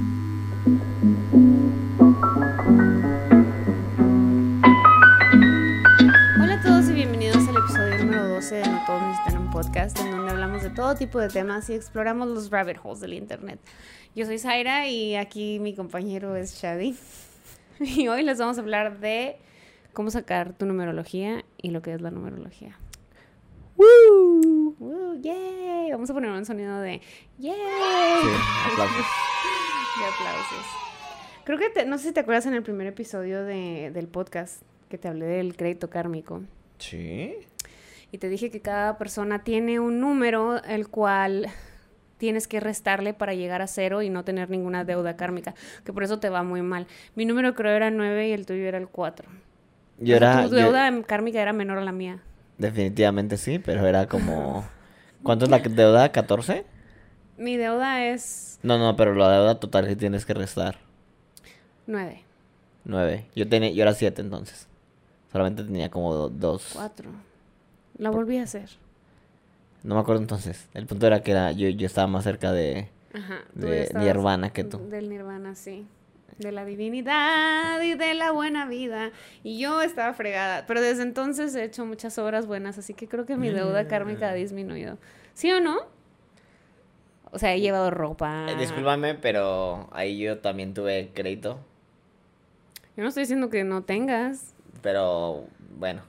Hola a todos y bienvenidos al episodio número 12 de No Todos Necesitan un Podcast, en donde hablamos de todo tipo de temas y exploramos los rabbit holes del internet. Yo soy Zaira y aquí mi compañero es Shadi. Y hoy les vamos a hablar de cómo sacar tu numerología y lo que es la numerología. ¡Woo! ¡Woo! ¡Yay! Vamos a poner un sonido de ¡Yay! Sí, aplausos. de aplausos. Creo que, te- no sé si te acuerdas en el primer episodio de- del podcast que te hablé del crédito kármico. Sí. Y te dije que cada persona tiene un número el cual tienes que restarle para llegar a cero y no tener ninguna deuda kármica, que por eso te va muy mal. Mi número creo era 9 y el tuyo era el 4. Yo era. tu yo- deuda kármica era menor a la mía. definitivamente sí, pero era como. ¿Cuánto es la deuda? ¿14? Mi deuda es No, no, pero la deuda total que tienes que restar. 9, 9. Yo, tenía, yo era 7 entonces. Solamente tenía como do- dos. 4. La volví a hacer. No me acuerdo entonces. El punto era que era, yo, yo estaba más cerca de. Ajá. De Nirvana que tú. Del Nirvana, sí. De la divinidad y de la buena vida. Y yo estaba fregada. Pero desde entonces he hecho muchas obras buenas, así que creo que mi deuda kármica ha disminuido. ¿Sí o no? O sea, he llevado ropa. Eh, discúlpame, pero ahí yo también tuve crédito. Yo no estoy diciendo que no tengas. Pero bueno,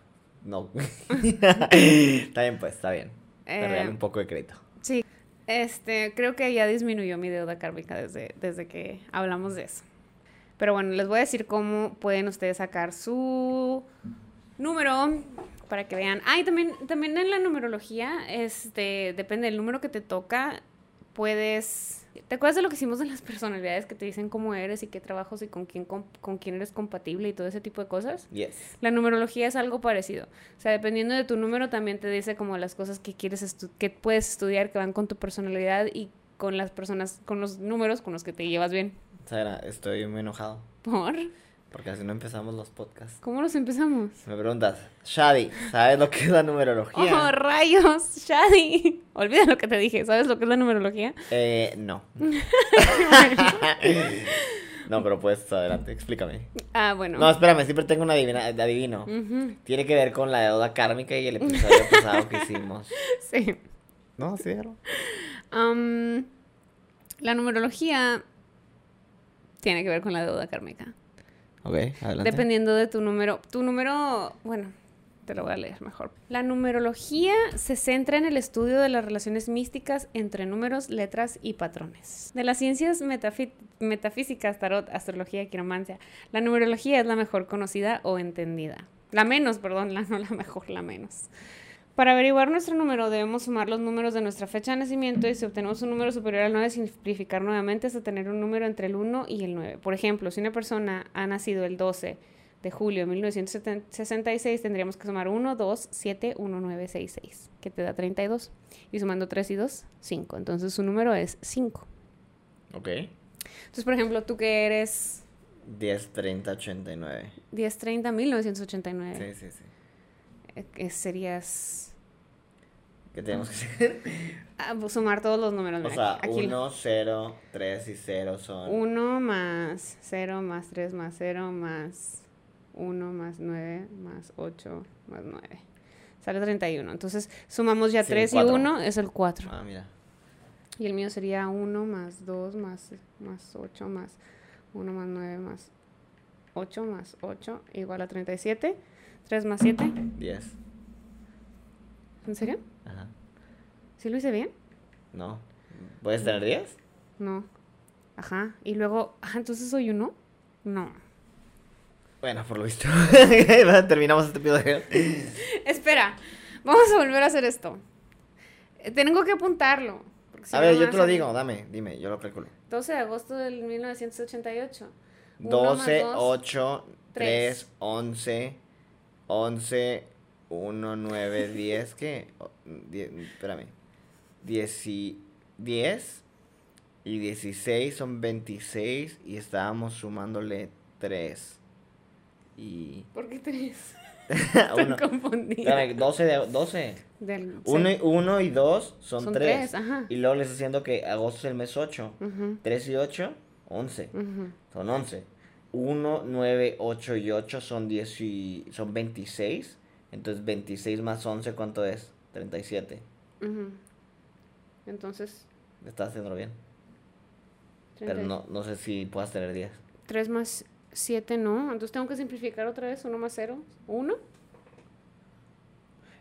no. está bien, pues, está bien. Te Eh, un poco de crédito. Sí. Este, creo que ya disminuyó mi deuda kármica desde, desde que hablamos de eso. Pero bueno, les voy a decir cómo pueden ustedes sacar su número para que vean. Ah, y también, también en la numerología, este, depende del número que te toca, puedes... ¿Te acuerdas de lo que hicimos de las personalidades que te dicen cómo eres y qué trabajos y con quién, com- con quién eres compatible y todo ese tipo de cosas? Yes. La numerología es algo parecido. O sea, dependiendo de tu número también te dice como las cosas que quieres que puedes estudiar que van con tu personalidad y con las personas, con los números con los que te llevas bien. Sara, estoy muy enojado. ¿Por? Porque así no empezamos los podcasts. ¿Cómo los empezamos? Me preguntas, Shadi, ¿sabes lo que es la ¡Oh, numerología? rayos! ¡Shadi! Olvida lo que te dije. ¿Sabes lo que es la numerología? eh, no. no, pero pues adelante, explícame. Ah, bueno. No, espérame, siempre tengo un adivina, adivino. Tiene que ver con la deuda kármica y el episodio pasado que hicimos. Sí. No, sí, claro. Am, la numerología tiene que ver con la deuda kármica. Ok, adelante. Dependiendo de tu número. Tu número, bueno, te lo voy a leer mejor. La numerología se centra en el estudio de las relaciones místicas entre números, letras y patrones. De las ciencias metafísicas, tarot, astrología y quiromancia, la numerología es la mejor conocida o entendida. La menos, perdón, la, no la mejor, la menos. Para averiguar nuestro número debemos sumar los números de nuestra fecha de nacimiento y si obtenemos un número superior al 9 simplificar nuevamente hasta tener un número entre el 1 y el 9. Por ejemplo, si una persona ha nacido el 12 de julio de 1966 tendríamos que sumar 1, 2, 7, 1, 9, 6, 6, que te da 32. Y sumando 3 y 2, 5. Entonces su número es 5. Ok. Entonces, por ejemplo, tú que eres 10, 30, 89. 1030 1989, Sí, sí, sí. eh, serías ¿Qué tenemos que hacer? ah, sumar todos los números. O sea, aquí- 1, 0, 3 y 0 son... 1 más 0 más 3 más 0 más 1 más 9 más 8 más 9. Sale 31. Entonces sumamos ya Sí, 3 y cuatro. 1 es el 4. Ah, mira. Y el mío sería 1 más 2 más, más 8 más 1 más 9 más 8 más 8 igual a 37. 3 más 7. 10. ¿En serio? Ajá. ¿Sí lo hice bien? No. ¿Puedes tener 10? No. Ajá. Y luego, ah, entonces soy 1. No. Bueno, por lo visto. Terminamos este episodio. Espera, vamos a volver a hacer esto. Eh, Tengo que apuntarlo. si A ver, yo te lo digo, dame, dime, yo lo calculo. 12 de agosto del 1988. Uno más 12, dos, 8, tres. 3, 11, 11, 1, 9, 10, ¿qué? O- die- espérame. 10 y 10 y 16 son 26 y estábamos sumándole 3. Y... ¿Por qué 3? Estoy uno, confundida. espérame, 12, de, 12. Del- Uno, sí. y- uno y 2 son Son 3. tres, ajá. Y luego les diciendo que agosto es el mes 8. Ujú. 3 y 8, 11. Ujú. Son 11. 1, 9, 8 y 8 son, 10 y, son 26. Entonces 26 más 11, ¿cuánto es? 37. Ujú. Entonces, Estás haciéndolo bien. 30 Pero no, no sé si puedas tener 10. 3 más 7 no. Entonces tengo que simplificar otra vez. 1 más 0. 1.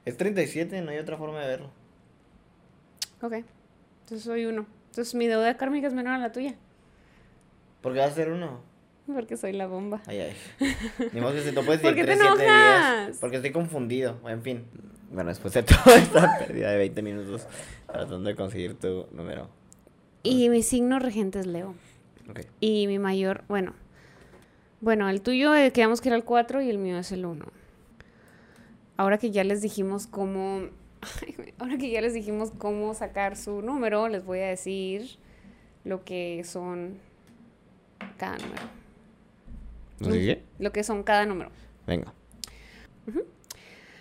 Es 37, no hay otra forma de verlo. Ok. Entonces soy 1. Entonces mi deuda kármica es menor a la tuya. Porque va a ser 1. Porque soy la bomba. Ay, ay. Ni modo que se ¿Por decir qué te 3, 7 enojas? 10. Porque estoy confundido. En fin. Bueno, después de toda esta pérdida de 20 minutos tratando de conseguir tu número. Y mi signo regente es Leo. Ok. Y mi mayor, bueno. Bueno, el tuyo eh, quedamos que era el 4 y el mío es el 1. Ahora que ya les dijimos cómo. Ahora que ya les dijimos cómo sacar su número, les voy a decir lo que son cada número. Lo que son cada número. Venga.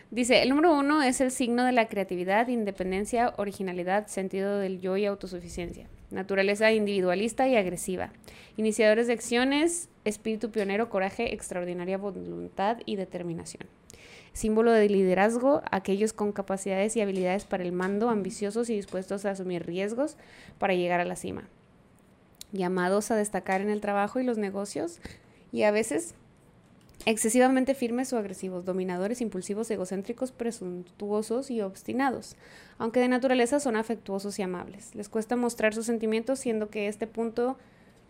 Dice, el número uno es el signo de la creatividad, independencia, originalidad, sentido del yo y autosuficiencia. Naturaleza individualista y agresiva. Iniciadores de acciones, espíritu pionero, coraje, extraordinaria voluntad y determinación. Símbolo de liderazgo, aquellos con capacidades y habilidades para el mando, ambiciosos y dispuestos a asumir riesgos para llegar a la cima. Llamados a destacar en el trabajo y los negocios y a veces excesivamente firmes o agresivos, dominadores, impulsivos, egocéntricos, presuntuosos y obstinados, aunque de naturaleza son afectuosos y amables. Les cuesta mostrar sus sentimientos siendo que este punto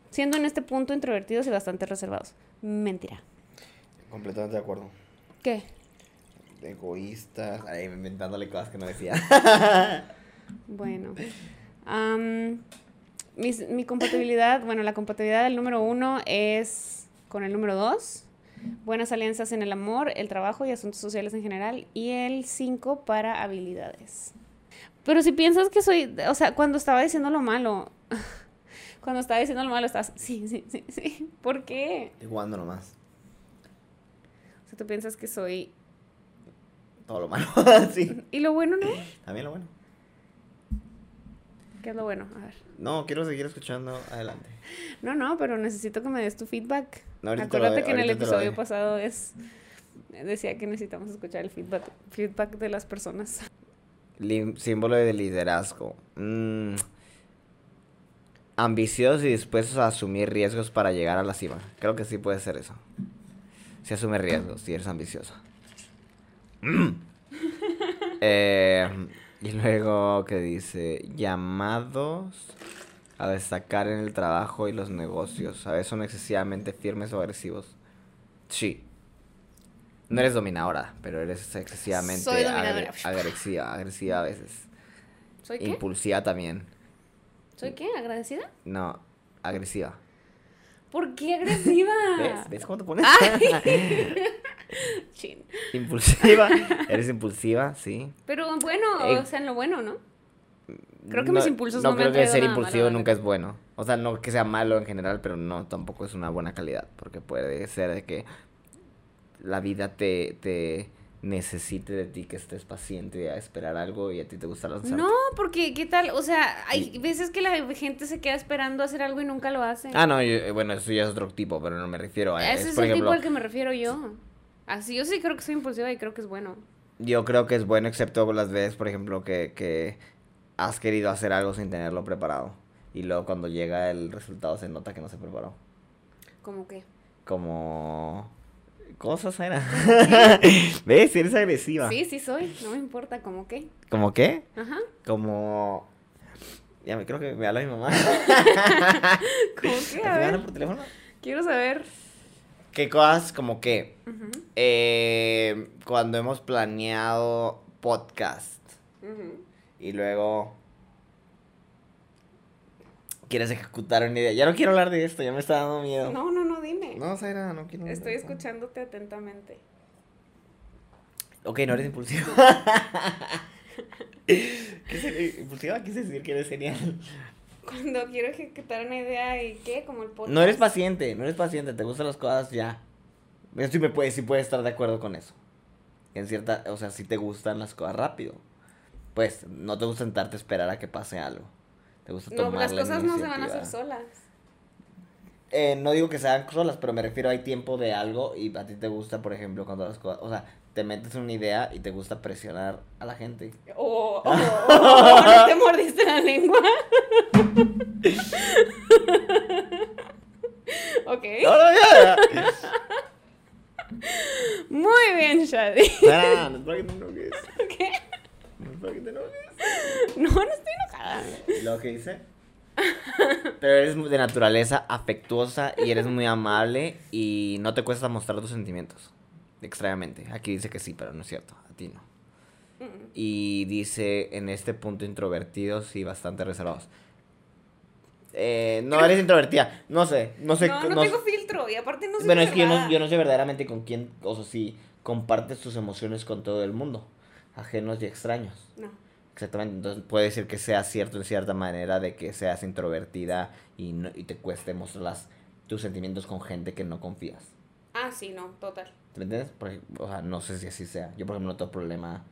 siendo en este punto introvertidos y bastante reservados. Mentira. Completamente de acuerdo. ¿Qué? Egoístas. Ay, inventándole cosas que no decía. Bueno. mis- mi compatibilidad, bueno, la compatibilidad del número uno es con el número dos. Buenas alianzas en el amor, el trabajo y asuntos sociales en general. Y el cinco para habilidades. Pero si piensas que soy, o sea, cuando estaba diciendo lo malo, cuando estaba diciendo lo malo, estabas, sí, sí, sí, sí. ¿Por qué? Estoy jugando nomás. O sea, tú piensas que soy... Todo lo malo. sí. ¿Y lo bueno no? También lo bueno. ¿Qué es lo bueno? A ver. No, quiero seguir escuchando. Adelante. No, no, pero necesito que me des tu feedback. No, Acuérdate doy, que en el episodio pasado es decía que necesitamos escuchar el feedback, feedback de las personas. Lim- símbolo de liderazgo. Mm. Ambiciosos y dispuestos a asumir riesgos para llegar a la cima. Creo que sí puede ser eso. Si asume riesgos, si eres ambicioso. Mm. Eh, y luego que dice llamados a destacar en el trabajo y los negocios. A veces son excesivamente firmes o agresivos. Sí. No eres dominadora, pero eres excesivamente Soy dominadora. agre- agresiva, agresiva a veces. ¿Soy qué? Impulsiva también. ¿Soy qué? ¿Agradecida? No, agresiva. ¿Por qué agresiva? ¿Ves? ¿Ves cómo te pones? Chin. impulsiva. Eres impulsiva, sí. Pero bueno, Eh, o sea, en lo bueno, ¿no? Creo que mis impulsos no me creo han que ser impulsivo malo, nunca es bueno. O sea, no que sea malo en general, pero no, tampoco es una buena calidad. Porque puede ser de que la vida te, te necesite de ti que estés paciente a esperar algo y a ti te gusta lanzar. No, porque ¿qué tal? O sea, hay Y- veces que la gente se queda esperando hacer algo y nunca lo hace. Ah, no, yo- eh, bueno, eso ya es otro tipo, pero no me refiero a Ese es, por el ejemplo, tipo al que me refiero yo. Así, yo sí creo que soy impulsiva y creo que es bueno. Yo creo que es bueno, excepto las veces, por ejemplo, que, que has querido hacer algo sin tenerlo preparado. Y luego cuando llega el resultado se nota que no se preparó. Como que. Como... Cosas era. ¿Ves? Eres agresiva. Sí, sí soy. No me importa, como que. ¿Como qué? Ajá. Como... Ya me creo que me habla mi mamá. ¿Cómo? ¿Me A ver. por teléfono? Quiero saber. ¿Qué cosas como qué? Eh, cuando hemos planeado podcast ujú. y luego quieres ejecutar una idea. Ya no quiero hablar de esto, ya me está dando miedo. No, no, dime. No, Zaira, no quiero. Estoy escuchándote atentamente. Ok, no eres impulsiva. ¿Qué sería impulsiva? Quise decir que eres genial. Cuando quiero ejecutar una idea y qué, como el podcast. No eres paciente, no eres paciente, te gustan las cosas ya. Eso sí me puedes, sí puedes estar de acuerdo con eso. En cierta, o sea, si te gustan las cosas rápido. Pues no te gusta sentarte a esperar a que pase algo. Te gusta No, tomar las la cosas no se van a hacer solas. Eh, no digo que sean solas, pero me refiero hay tiempo de algo y a ti te gusta, por ejemplo, cuando las cosas, o sea, te metes una idea y te gusta presionar a la gente. Oh, oh, oh, ¿no te mordiste la lengua? ok. No, no, ya, ya. Muy bien, Shadi. No es para que te enojes. ¿Qué? No es para que te enojes. No, no estoy enojada. ¿Y luego qué hice? Pero eres de naturaleza afectuosa y eres muy amable y no te cuesta mostrar tus sentimientos. Extrañamente. Aquí dice que sí, pero no es cierto. A ti no. Y dice en este punto introvertidos y bastante reservados. Eh, no eres introvertida. No sé. No sé. No, no, tengo filtro y aparte no sé Bueno, es que yo no, yo no sé verdaderamente con quién. O sea, si compartes tus emociones con todo el mundo. Ajenos y extraños. No. Exactamente, entonces puede decir que sea cierto en cierta manera de que seas introvertida y, no, y te cueste mostrar las- tus sentimientos con gente que no confías. Ah, sí, no, total. ¿Me entiendes? Por ej- o sea, no sé si así sea. Yo, por ejemplo, no tengo problema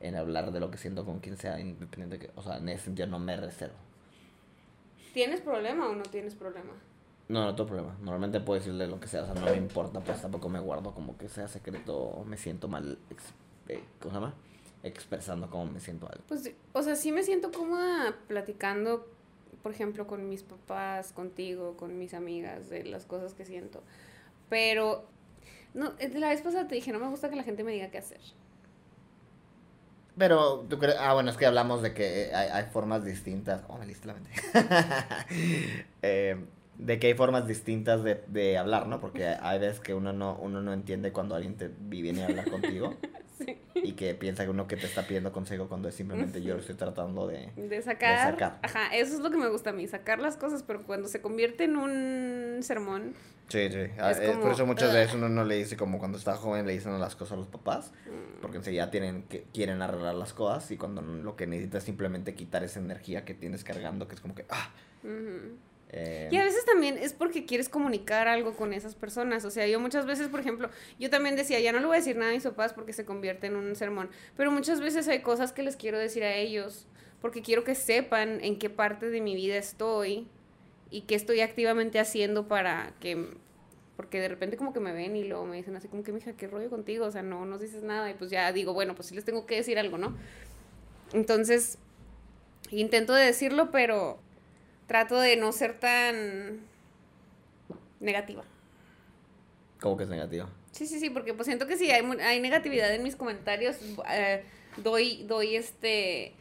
en hablar de lo que siento con quien sea, independiente que, o sea, en ese sentido no me reservo. ¿Tienes problema o no tienes problema? No, no tengo problema. Normalmente puedo decirle lo que sea, o sea, no me importa, pues tampoco me guardo como que sea secreto me siento mal, eh, ¿cómo se llama? Expresando cómo me siento algo. Pues, o sea, sí me siento cómoda platicando, por ejemplo, con mis papás, contigo, con mis amigas, de las cosas que siento. Pero, no, eh, la vez pasada te dije, no me gusta que la gente me diga qué hacer. Pero, ¿tú crees? Ah, bueno, es que hablamos de que hay, hay formas distintas. Oh, me leíste la mente. Eh, de que hay formas distintas de, de hablar, ¿no? Porque hay veces que uno no, uno no entiende cuando alguien te viene a hablar contigo Sí. y que piensa que uno que te está pidiendo consejo cuando es simplemente yo lo estoy tratando de... De sacar, sacar. Ajá, eso es lo que me gusta a mí, sacar las cosas, pero cuando se convierte en un sermón, Sí, sí. Es Ah, es como, por eso muchas "Ugh". veces uno no le dice como cuando está joven le dicen las cosas a los papás. mm, Porque enseguida tienen que, quieren arreglar las cosas y cuando lo que necesitas es simplemente quitar esa energía que tienes cargando, que es como que... Ah. Eh, Y a veces también es porque quieres comunicar algo con esas personas. O sea, yo muchas veces, por ejemplo, yo también decía, ya no le voy a decir nada a mis papás porque se convierte en un sermón. Pero muchas veces hay cosas que les quiero decir a ellos porque quiero que sepan en qué parte de mi vida estoy y qué estoy activamente haciendo para que... Porque de repente como que me ven y luego me dicen así como que, mija, ¿qué rollo contigo? O sea, no nos dices nada. Y pues ya digo, bueno, pues sí les tengo que decir algo, ¿no? Entonces, intento de decirlo, pero trato de no ser tan negativa. como que es negativo. Sí, sí, sí, porque pues siento que si hay, hay negatividad en mis comentarios, eh, doy, doy este,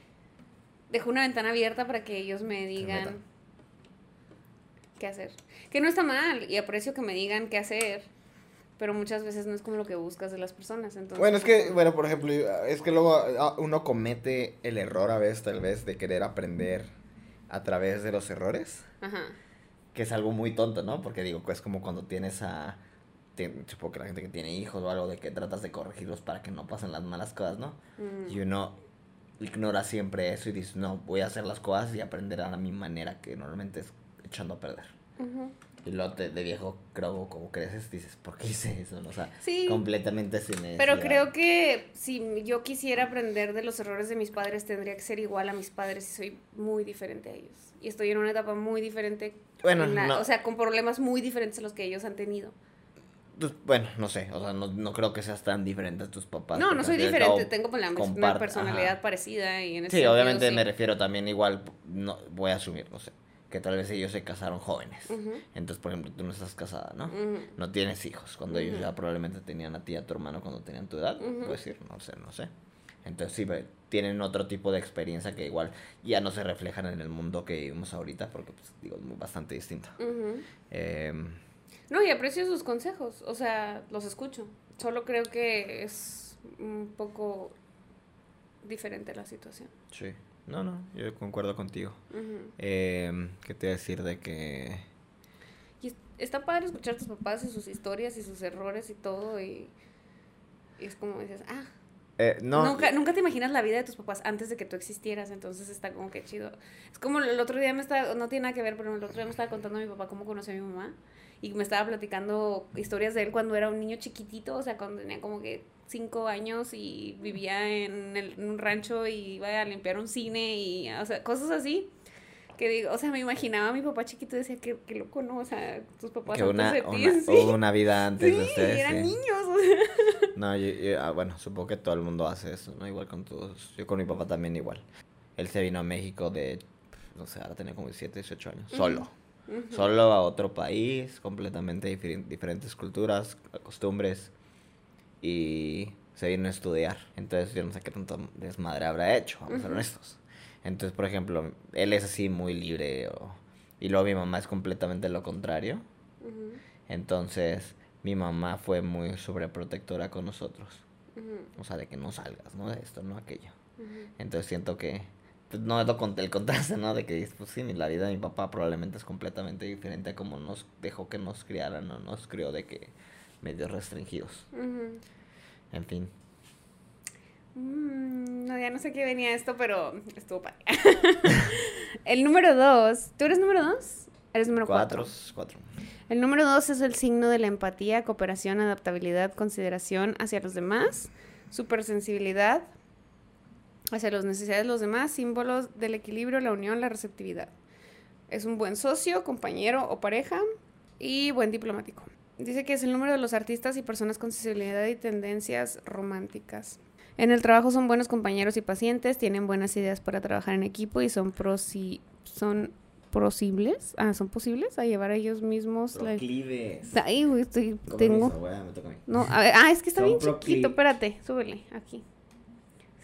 dejo una ventana abierta para que ellos me digan qué hacer. Que no está mal y aprecio que me digan qué hacer, pero muchas veces no es como lo que buscas de las personas. Entonces, Bueno, es que, bueno, por ejemplo, es que luego ah, uno comete el error a veces, tal vez, de querer aprender a través de los errores, Ajá. que es algo muy tonto, ¿no? Porque digo, es como cuando tienes a, supongo que la gente que tiene hijos o algo, de que tratas de corregirlos para que no pasen las malas cosas, ¿no? Mm. Y uno ignora siempre eso y dice, no, voy a hacer las cosas y aprender a mi manera, que normalmente es echando a perder. Y luego te- de viejo, creo, como creces, dices, ¿por qué hice eso? no? O sea, Sí. completamente sin Pero necesidad. creo que si yo quisiera aprender de los errores de mis padres, tendría que ser igual a mis padres y soy muy diferente a ellos. Y estoy en una etapa muy diferente. Bueno, en la- no. O sea, con problemas muy diferentes a los que ellos han tenido. Pues, bueno, no sé, o sea, no, no creo que seas tan diferente a tus papás. no, no soy diferente, tengo pues, la, una comparte- personalidad ajá. parecida y en ese Sí, sentido, obviamente sí. me refiero también igual, no, voy a asumir, no sé, que tal vez ellos se casaron jóvenes. Entonces, por ejemplo, tú no estás casada, ¿no? No tienes hijos, cuando ellos ya probablemente tenían a ti y a tu hermano cuando tenían tu edad, puedes decir, no sé, no sé. Entonces sí, tienen otro tipo de experiencia que igual ya no se reflejan en el mundo que vivimos ahorita, porque, pues, digo, es bastante distinto. Em, No, y aprecio sus consejos, o sea, los escucho. Solo creo que es un poco diferente la situación. sí, no, no, yo concuerdo contigo. Em, ¿Qué te iba a decir de que... Y está padre escuchar a tus papás y sus historias y sus errores y todo y, y es como dices, ah, eh, no, nunca, nunca te imaginas la vida de tus papás antes de que tú existieras, entonces está como que chido. Es como el otro día me estaba, no tiene nada que ver, pero el otro día me estaba contando a mi papá cómo conoció a mi mamá y me estaba platicando historias de él cuando era un niño chiquitito, o sea, cuando tenía como que cinco años y vivía en, el- en un rancho y iba a limpiar un cine y, o sea, cosas así Que digo, o sea, me imaginaba a mi papá chiquito y decía, qué, qué loco, ¿no? O sea, tus papás Que antes una, de una, sí. vida antes Sí, de ustedes. eran sí. niños. o sea. No, yo, yo- ah, bueno, supongo que todo el mundo hace eso, ¿no? Igual con todos. Yo con mi papá también igual. Él se vino a México de, no sé, ahora tenía como 17, 18 años. Solo. Solo a otro país, completamente diferen- diferentes culturas, costumbres. Y se vino a estudiar. Entonces yo no sé qué tanto desmadre habrá hecho, vamos a ser honestos. Entonces, por ejemplo, él es así muy libre. o- y luego mi mamá es completamente lo contrario. Entonces, mi mamá fue muy sobreprotectora con nosotros. ujú, O sea, de que no salgas, ¿no? De esto, no aquello. Entonces siento que, pues, no es lo con- el contraste, ¿no? De que, pues sí, la vida de mi papá probablemente es completamente diferente a como nos dejó que nos criaran o nos crió de que medio restringidos. En fin. Mm, no, ya no sé qué venía esto, pero estuvo padre. el número dos. ¿Tú eres número dos? Eres número Cuatro, cuatro. cuatro. El número dos es el signo de la empatía, cooperación, adaptabilidad, consideración hacia los demás, supersensibilidad hacia las necesidades de los demás, símbolos del equilibrio, la unión, la receptividad. Es un buen socio, compañero o pareja y buen diplomático. Dice que es el número de los artistas y personas con sensibilidad y tendencias románticas. En el trabajo son buenos compañeros y pacientes, tienen buenas ideas para trabajar en equipo y son prosi son posibles, ah, son posibles a llevar a ellos mismos la Proclives. Ay, güey, estoy, tengo. permiso, güey, me toca a mí. No, a ver, ah, es que está Son bien chiquito, espérate, súbele, aquí.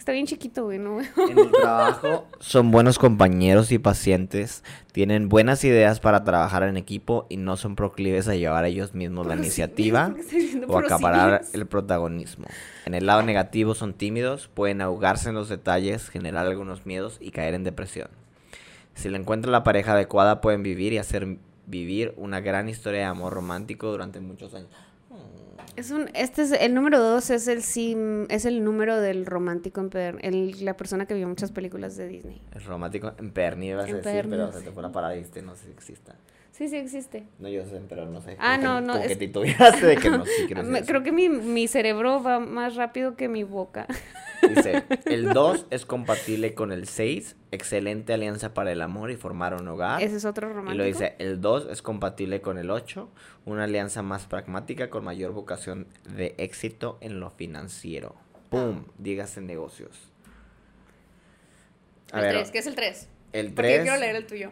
Está bien chiquito, güey, no. En el trabajo son buenos compañeros y pacientes, tienen buenas ideas para trabajar en equipo y no son proclives a llevar a ellos mismos la iniciativa ¿por qué estoy diciendo o acaparar el protagonismo. En el lado negativo son tímidos, pueden ahogarse en los detalles, generar algunos miedos y caer en depresión. Si le encuentran la pareja adecuada pueden vivir y hacer vivir una gran historia de amor romántico durante muchos años. Es un, este es, el número dos es el sim, es el número del romántico empedernido, el, la persona que vio muchas películas de Disney. El romántico empernido, ibas a decir, pero se te fue la dijiste, no sé si exista. Sí, sí existe. No, yo sé, pero no sé. Ah, no, no, Como que es- titubeaste de que no, sí eso. creo que mi, mi cerebro va más rápido que mi boca. Dice, el 2 es compatible con el 6, excelente alianza para el amor y formar un hogar. Ese es otro y romántico. lo dice, el 2 es compatible con el 8, una alianza más pragmática con mayor vocación de éxito en lo financiero. ¡Pum! Ah. Dígase negocios. A el ver, 3, ¿qué es el 3? el Porque yo 3 quiero leer el tuyo.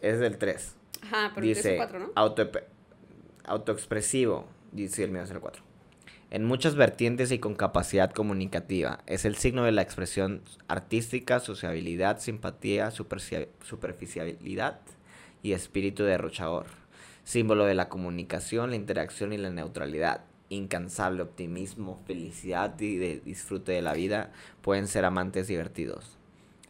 es del 3. Ajá, pero el 3 dice es 4, ¿no? auto, autoexpresivo, dice el mío es el 4. En muchas vertientes y con capacidad comunicativa. Es el signo de la expresión artística, sociabilidad, simpatía, superficialidad y espíritu derrochador. Símbolo de la comunicación, la interacción y la neutralidad. Incansable optimismo, felicidad y de disfrute de la vida. Pueden ser amantes divertidos.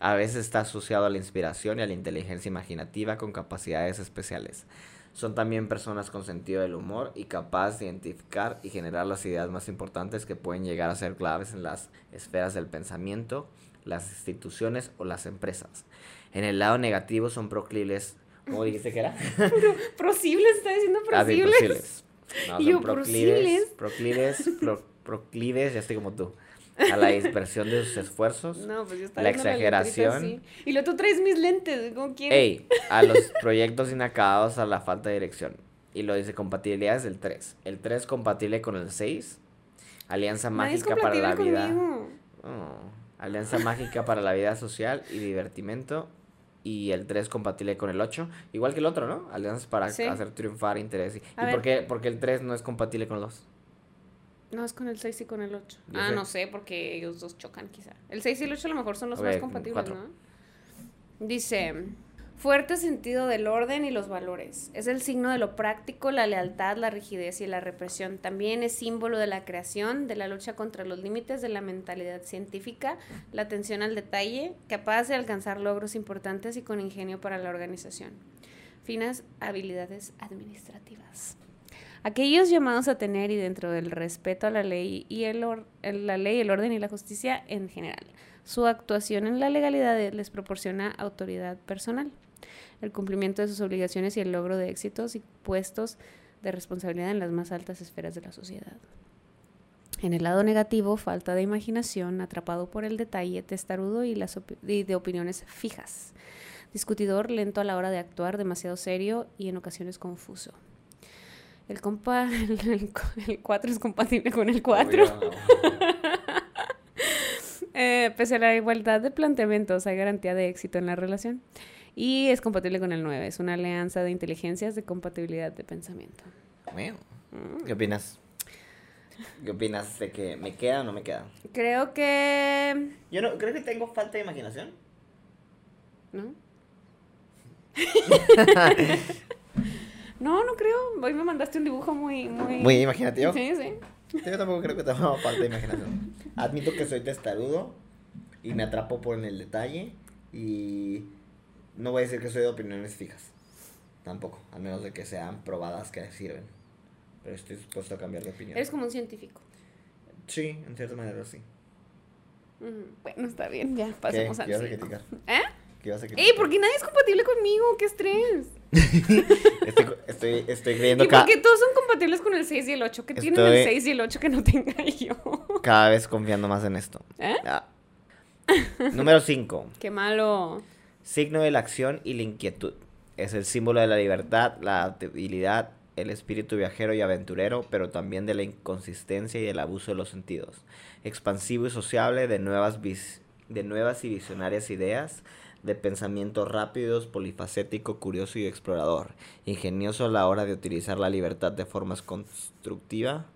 A veces está asociado a la inspiración y a la inteligencia imaginativa con capacidades especiales. Son también personas con sentido del humor y capaz de identificar y generar las ideas más importantes que pueden llegar a ser claves en las esferas del pensamiento, las instituciones o las empresas. En el lado negativo son proclives. ¿Cómo dijiste que era? Prosibles, está diciendo Ah, sí, prosibles. proclives. No, Y son yo, proclives, proclives, pro- proclives, ya estoy como tú, a la dispersión de sus esfuerzos. No, pues yo estaba La letrita exageración. Y luego tú traes mis lentes, ¿cómo quieres? Ey, a los proyectos inacabados a la falta de dirección. Y lo dice compatibilidad es el 3. El 3 compatible con el 6. Alianza mágica para la vida. Oh, alianza mágica para la vida social y divertimento. Y el 3 compatible con el 8. Igual que el otro, ¿no? Alianzas para Sí. hacer triunfar interés. ¿Y, ¿y por, qué, por qué el 3 no es compatible con el 2? No, es con el 6 y con el 8. Yo Ah, sé. no sé, porque ellos dos chocan quizá. El 6 y el 8 a lo mejor son los más compatibles, cuatro. ¿no? Dice, fuerte sentido del orden y los valores. Es el signo de lo práctico, la lealtad, la rigidez y la represión. También es símbolo de la creación, de la lucha contra los límites, de la mentalidad científica, la atención al detalle, capaz de alcanzar logros importantes y con ingenio para la organización. Finas habilidades administrativas. Aquellos llamados a tener y dentro del respeto a la ley y el, la ley, el orden y la justicia en general. Su actuación en la legalidad les proporciona autoridad personal, el cumplimiento de sus obligaciones y el logro de éxitos y puestos de responsabilidad en las más altas esferas de la sociedad. En el lado negativo, falta de imaginación, atrapado por el detalle, testarudo y, las y de opiniones fijas. discutidor, lento a la hora de actuar, demasiado serio y en ocasiones confuso. El compa, el 4 es compatible con el 4. Eh, pese a la igualdad de planteamientos, hay garantía de éxito en la relación. Y es compatible con el 9. Es una alianza de inteligencias de compatibilidad de pensamiento. Mm. ¿Qué opinas? ¿Qué opinas de que me queda o no me queda? Creo que... Yo no, creo que tengo falta de imaginación. ¿No? no, no creo. Hoy me mandaste un dibujo muy... Muy, muy imaginativo. Sí, sí. Yo tampoco creo que tengo falta de imaginación. Admito que soy testarudo y me atrapo por en el detalle y no voy a decir que soy de opiniones fijas. Tampoco, a menos de que sean probadas que sirven. Pero estoy dispuesto a cambiar de opinión. Eres como un científico. Sí, en cierta manera sí. bueno, está bien, ya pasemos al ¿Qué vas a criticar? ¿Eh? ¿Qué vas a criticar? ¡Ey! ¿Por qué nadie es compatible conmigo? ¡Qué estrés! Estoy, estoy, estoy creyendo ¿Y por qué todos son compatibles con el 6 y el 8? ¿Qué tienen el 6 y el 8 que no tenga yo? cada vez confiando más en esto. ¿Eh? Número 5. ¡Qué malo! Signo de la acción y la inquietud. Es el símbolo de la libertad, la adaptabilidad, el espíritu viajero y aventurero, pero también de la inconsistencia y el abuso de los sentidos. Expansivo y sociable de nuevas, de nuevas y visionarias ideas, de pensamientos rápidos, polifacético, curioso y explorador. Ingenioso a la hora de utilizar la libertad de formas constructiva.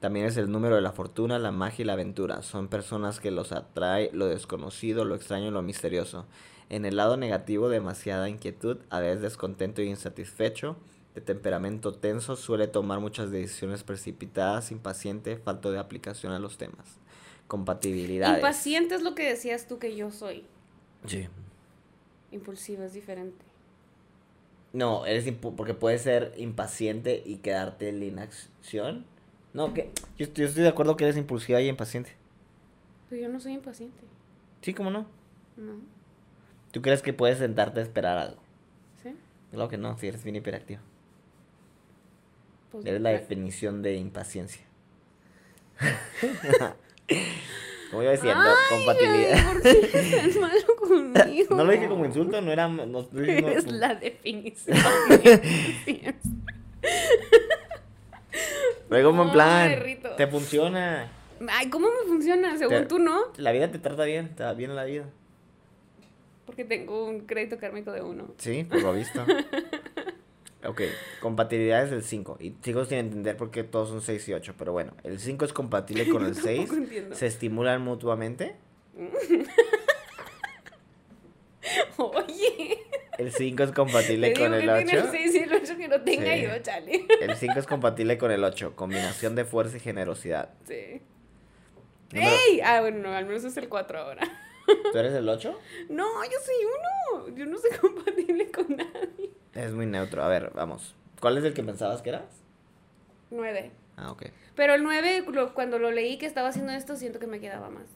También es el número de la fortuna, la magia y la aventura. Son personas que los atrae lo desconocido, lo extraño y lo misterioso. En el lado negativo, demasiada inquietud, a veces descontento y insatisfecho de temperamento tenso, suele tomar muchas decisiones precipitadas, impaciente, falto de aplicación a los temas. Compatibilidad. Impaciente es lo que decías tú que yo soy. Sí. Impulsivo es diferente. No, eres porque puedes ser impaciente y quedarte en la inacción. No, que yo, yo, estoy de acuerdo que eres impulsiva y impaciente. Pero yo no soy impaciente. Sí, ¿cómo no? No. ¿Tú crees que puedes sentarte a esperar algo? Sí. Claro que no, si eres bien hiperactivo. Pues Eres la definición de impaciencia. Como iba diciendo, compatibilidad. ¿Por qué malo conmigo? No lo dije como insulto, no era. No, es la definición de Luego, como en plan, te funciona. Ay, ¿cómo me funciona? Según tú, ¿no? La vida te trata bien, te va bien la vida. Porque tengo un crédito kármico de uno. Sí, por lo visto. Ok, compatibilidad es el 5. Y sigo sin entender por qué todos son 6 y 8. Pero bueno, el 5 es compatible con el 6. Se estimulan mutuamente. Oye. El 5 es compatible con el 8. el 6 y el 8 que no tenga yo, chale. El 5 es compatible con el 8. Combinación de fuerza y generosidad. Sí. ¡Ey! Ah, bueno, no, al menos es el 4 ahora. ¿Tú eres el 8? No, yo soy uno. Yo no soy compatible con nadie. Es muy neutro. A ver, vamos. ¿Cuál es el que pensabas que eras? 9. Ah, ok. Pero el 9, cuando lo leí que estaba haciendo esto, siento que me quedaba más.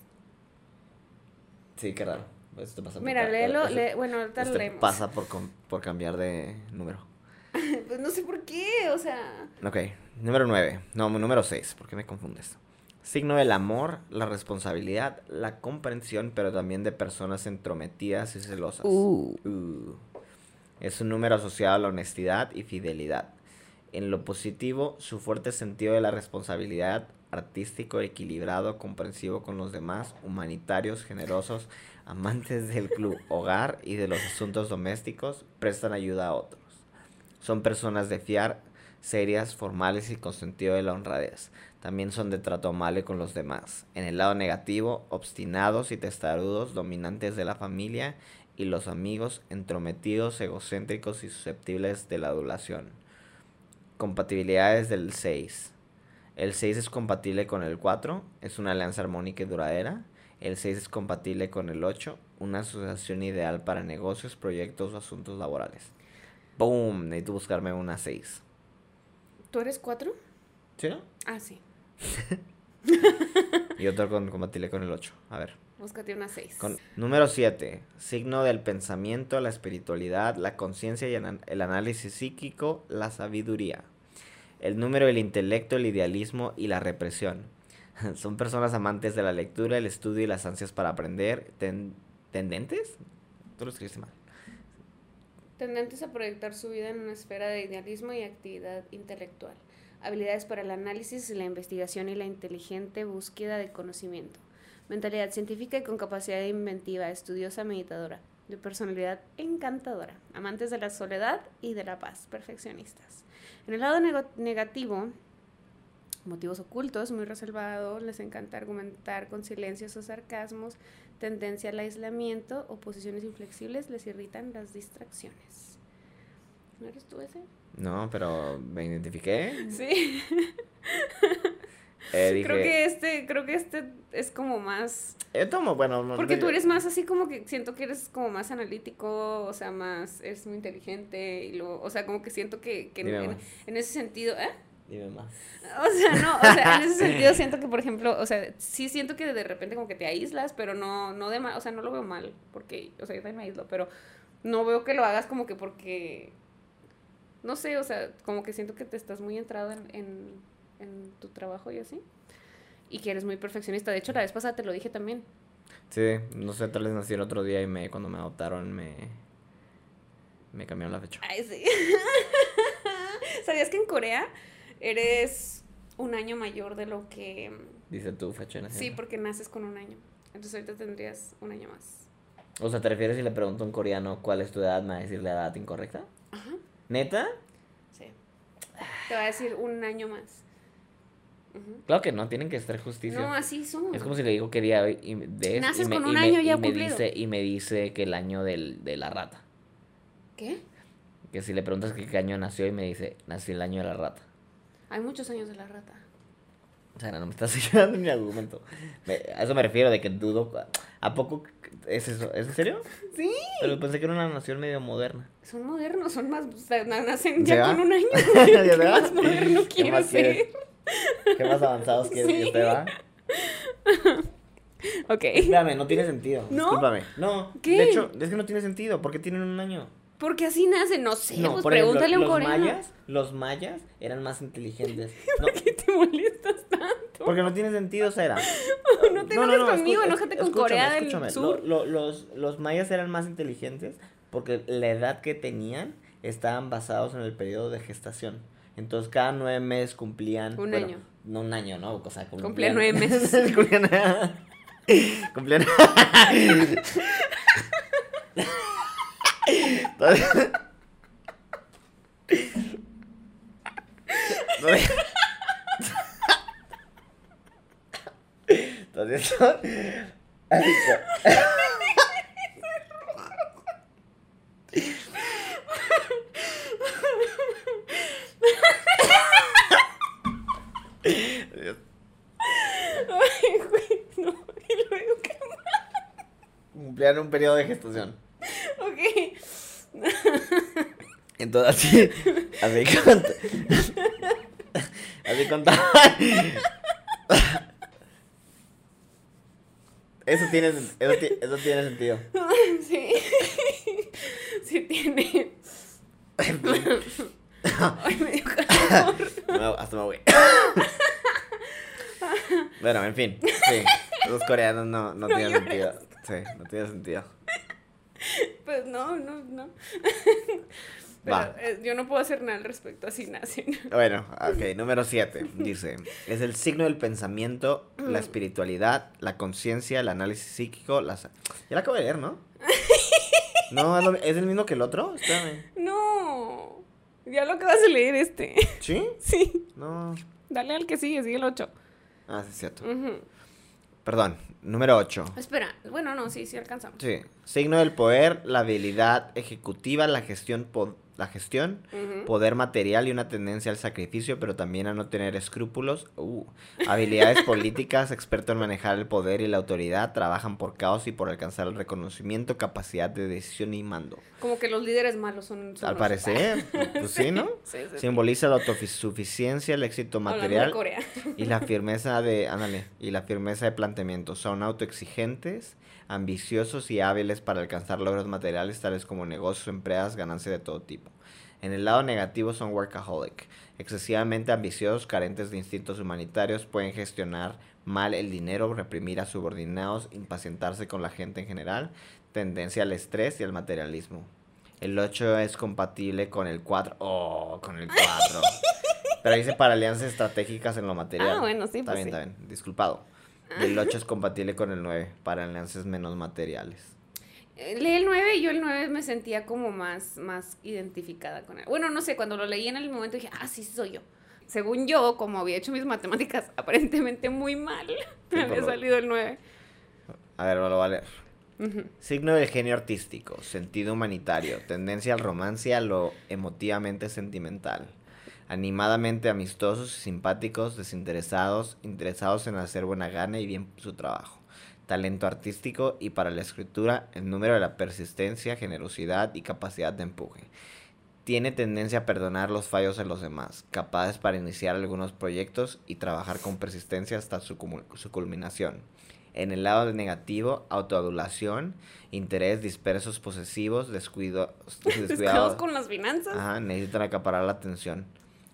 Sí, qué raro. Esto pasa Mira, léelo, bueno, ahorita lo leemos. pasa por, por cambiar de número. pues no sé por qué, o sea... Ok, número 9. No, número 6. ¿Por qué me confundes? Signo del amor, la responsabilidad, la comprensión, pero también de personas entrometidas y celosas. Uh. Uh. Es un número asociado a la honestidad y fidelidad. En lo positivo, su fuerte sentido de la responsabilidad, artístico, equilibrado, comprensivo con los demás, humanitarios, generosos, amantes del club hogar y de los asuntos domésticos, prestan ayuda a otros. Son personas de fiar, serias, formales y con sentido de la honradez también son de trato amable con los demás. En el lado negativo, obstinados y testarudos, dominantes de la familia y los amigos, entrometidos, egocéntricos y susceptibles de la adulación. Compatibilidades del 6. El 6 es compatible con el 4, es una alianza armónica y duradera. El 6 es compatible con el 8, una asociación ideal para negocios, proyectos o asuntos laborales. ¡Boom! Necesito buscarme una 6. ¿Tú eres 4? ¿Sí, no? Ah, sí. y otro con, compatible con el 8. A ver. Búscate una 6. número 7. Signo del pensamiento, la espiritualidad, la conciencia y el análisis psíquico, la sabiduría. El número del intelecto, el idealismo y la represión. Son personas amantes de la lectura, el estudio y las ansias para aprender. ¿Tendentes? Tú lo escribiste mal. Tendentes a proyectar su vida en una esfera de idealismo y actividad intelectual. Habilidades para el análisis, la investigación y la inteligente búsqueda de conocimiento. Mentalidad científica y con capacidad inventiva, estudiosa, meditadora. De personalidad encantadora. Amantes de la soledad y de la paz. Perfeccionistas. En el lado negativo, motivos ocultos, muy reservados, les encanta argumentar con silencios o sarcasmos, tendencia al aislamiento, oposiciones inflexibles, les irritan las distracciones. ¿No eres tú ese? No, pero me identifiqué. Sí. Eh, dije, Creo que este, creo que este es como más. Tomo, bueno, no- Porque tú eres más así como que siento que eres como más analítico, o sea, más, eres muy inteligente y lo, o sea, como que siento que, que en, ese sentido, ¿eh? Dime más. O sea, no, o sea, en ese sentido siento que, por ejemplo, o sea, sí siento que de repente como que te aíslas, pero no, no de mal, o sea, no lo veo mal, porque, o sea, yo también me aíslo, pero no veo que lo hagas como que porque, no sé, o sea, como que siento que te estás muy entrado en, en, en tu trabajo y así, y que eres muy perfeccionista. De hecho, la vez pasada te lo dije también. Sí, no sé, tal vez nací el otro día y me, cuando me adoptaron me, me cambiaron la fecha. Ay, sí. ¿Sabías que en Corea eres un año mayor de lo que... Dice tu fecha de Sí, nacimiento. porque naces con un año. Entonces ahorita tendrías un año más. O sea, ¿te refieres si le pregunto a un coreano cuál es tu edad, me va a decir la edad incorrecta? ¿Neta? Sí. Te va a decir un año más. Claro que no, tienen que estar justicia. No, así somos. Es como si le digo qué día hoy y de Naces y me, con y un me- año y ya me cumplido. dice y me dice que el año del, de la rata. ¿Qué? Que si le preguntas que qué año nació y me dice, nací el año de la rata. Hay muchos años de la rata. O sea, no me estás ayudando en mi argumento. Me- a eso me refiero de que dudo. ¿A poco es eso? ¿Es en serio? Sí. Pero pensé que era una nación medio moderna. Son modernos, son más... o sea, na- nacen ¿Se ya con un año. ¿Ya ¿Qué se va? más moderno ¿Qué quiere más ser? ¿Qué más avanzados quieres que Sí. usted va? Ok. Espérame, no tiene sentido. ¿No? Discúlpame. No, ¿Qué? de hecho, es que no tiene sentido. ¿Por qué tienen un año? Porque así nacen, no sé, No, pues por ejemplo, pregúntale a un los coreano. mayas, los mayas eran más inteligentes. No, ¿Por qué te molestas tanto? porque no tiene sentido, Sara. No te enojes conmigo, escu- enójate con escúchame, Corea del escúchame. Sur. Lo- lo- los, los mayas eran más inteligentes porque la edad que tenían estaban basados en el periodo de gestación. Entonces cada nueve meses cumplían... Un bueno, año. No un año, ¿no? O sea, cumplían... Cumplían nueve meses. cumplían... cumplían... Entonces- Entonces son... Ay, güey, no. Y luego, ¿qué más? Cumplían un periodo de gestación. Ok. Entonces así, así cont- así contaban. Eso tiene, eso, ti- eso tiene sentido. Sí. Sí tiene. Ay, me dio calor. Me- hasta me voy. Bueno, en fin. Sí, los coreanos no, no, No tienen sentido. Sí, no tiene sentido. Pues no, no, no. Pero Va. eh, yo no puedo hacer nada al respecto, así nacen. Bueno, ok, número 7. Dice, es el signo del pensamiento, la espiritualidad, la conciencia, el análisis psíquico, las... Ya la acabo de leer, ¿no? No, es, lo- ¿es el mismo que el otro? Espérame. No. Ya lo acabas de leer este. ¿Sí? Sí. No. Dale al que sigue, sigue el 8. Ah, sí, es cierto. Ujú. Perdón, número 8. Espera, bueno, no, sí, sí alcanzamos. Sí. Signo del poder, la habilidad ejecutiva, la gestión, po- la gestión, poder material y una tendencia al sacrificio, pero también a no tener escrúpulos. Uh, habilidades políticas, experto en manejar el poder y la autoridad, trabajan por caos y por alcanzar el reconocimiento, capacidad de decisión y mando. Como que los líderes malos son. son Al parecer, pues sí, ¿no? Sí, sí, sí. Simboliza la autosuficiencia, el éxito material y la firmeza de, ándale, y la firmeza de planteamiento. Son autoexigentes, ambiciosos y hábiles para alcanzar logros materiales tales como negocios, empresas, ganancias de todo tipo. En el lado negativo son workaholic, excesivamente ambiciosos, carentes de instintos humanitarios, pueden gestionar mal el dinero, reprimir a subordinados, impacientarse con la gente en general, tendencia al estrés y al materialismo. El 8 es compatible con el 4. Oh, con el 4. Pero dice para alianzas estratégicas en lo material. Ah, bueno, sí, Está pues bien, sí. está bien. Disculpado. Y el 8 es compatible con el 9 para alianzas menos materiales. Leí el 9 y yo el 9 me sentía como más, más identificada con él. Bueno, no sé, cuando lo leí en el momento dije, ah, sí, soy yo. Según yo, como había hecho mis matemáticas aparentemente muy mal, me había lo- salido el 9. A ver, lo voy a leer. Signo del genio artístico, sentido humanitario, tendencia al romance y a lo emotivamente sentimental. Animadamente amistosos y simpáticos, desinteresados, interesados en hacer buena gana y bien su trabajo. Talento artístico y para la escritura, el número de la persistencia, generosidad y capacidad de empuje. Tiene tendencia a perdonar los fallos de los demás, capaces para iniciar algunos proyectos y trabajar con persistencia hasta su, culminación. En el lado negativo, autoadulación, interés dispersos posesivos, descuido, Descuidados descuidados. con las finanzas. Ajá, necesitan acaparar la atención.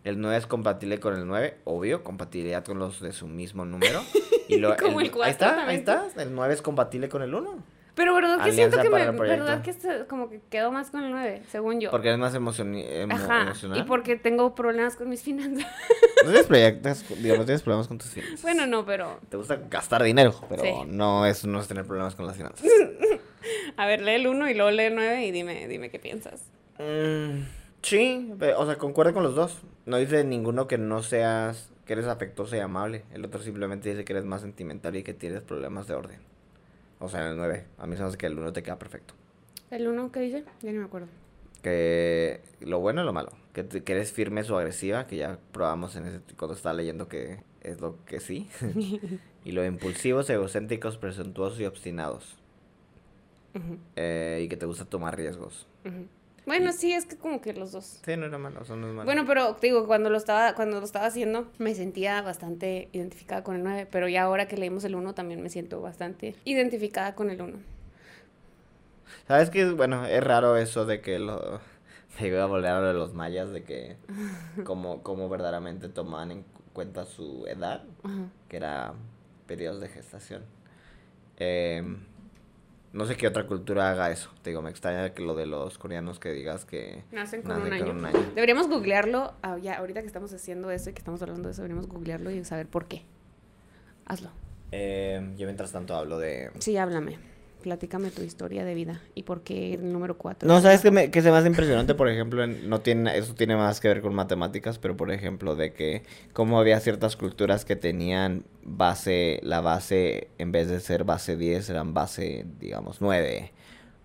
El 9 es compatible con el 9, obvio, compatibilidad con los de su mismo número. Y lo, Como el ahí cuatro está, también. ahí está. El 9 es compatible con el 1. Pero verdad que Alianza siento que me, el verdad que este- como que quedo más con el 9, según yo. Porque es más emocioni- emo- Ajá, emocional. y porque tengo problemas con mis finanzas. No tienes proyectos, digo, no tienes problemas con tus finanzas. bueno, no, pero Te gusta gastar dinero, pero Sí. no es, no es tener problemas con las finanzas. a ver, lee el 1 y luego lee el 9 y dime, dime qué piensas. Mm, sí, o sea, concuerdo con los dos. No dice ninguno que no seas, que eres afectuoso y amable. El otro simplemente dice que eres más sentimental y que tienes problemas de orden. O sea, en el 9. A mí se me hace que el 1 te queda perfecto. ¿El 1 qué dice? Ya ni me acuerdo. Que lo bueno y lo malo. Que, te- que eres firme o agresiva, que ya probamos en ese, cuando estaba leyendo que es lo que sí. y lo impulsivos, egocéntricos, presuntuosos y obstinados. Eh, y que te gusta tomar riesgos. Bueno, sí, es que como que los dos. Sí, no era malo, eso no es malo. Bueno, pero te digo, cuando lo estaba, cuando lo estaba haciendo, me sentía bastante identificada con el 9, pero ya ahora que leímos el 1 también me siento bastante identificada con el 1. ¿Sabes qué? Bueno, es raro eso de que lo... Me iba a volver a lo de los mayas, de que como, como verdaderamente tomaban en cu- cuenta su edad, Ajá. que era periodos de gestación. Em, no sé qué otra cultura haga eso. Te digo, me extraña que lo de los coreanos que digas que Nacen con, nacen un, año. con un año. Deberíamos googlearlo, ah, ya, ahorita que estamos haciendo eso y que estamos hablando de eso, deberíamos googlearlo y saber por qué. Hazlo. Em, yo mientras tanto hablo de... Sí, háblame. Platícame tu historia de vida y por qué el número 4. No, ¿sabes qué, me, qué se me hace impresionante? Por ejemplo, en- no tiene, eso tiene más que ver con matemáticas, pero por ejemplo, de que como había ciertas culturas que tenían base, la base, en vez de ser base 10, eran base, digamos, 9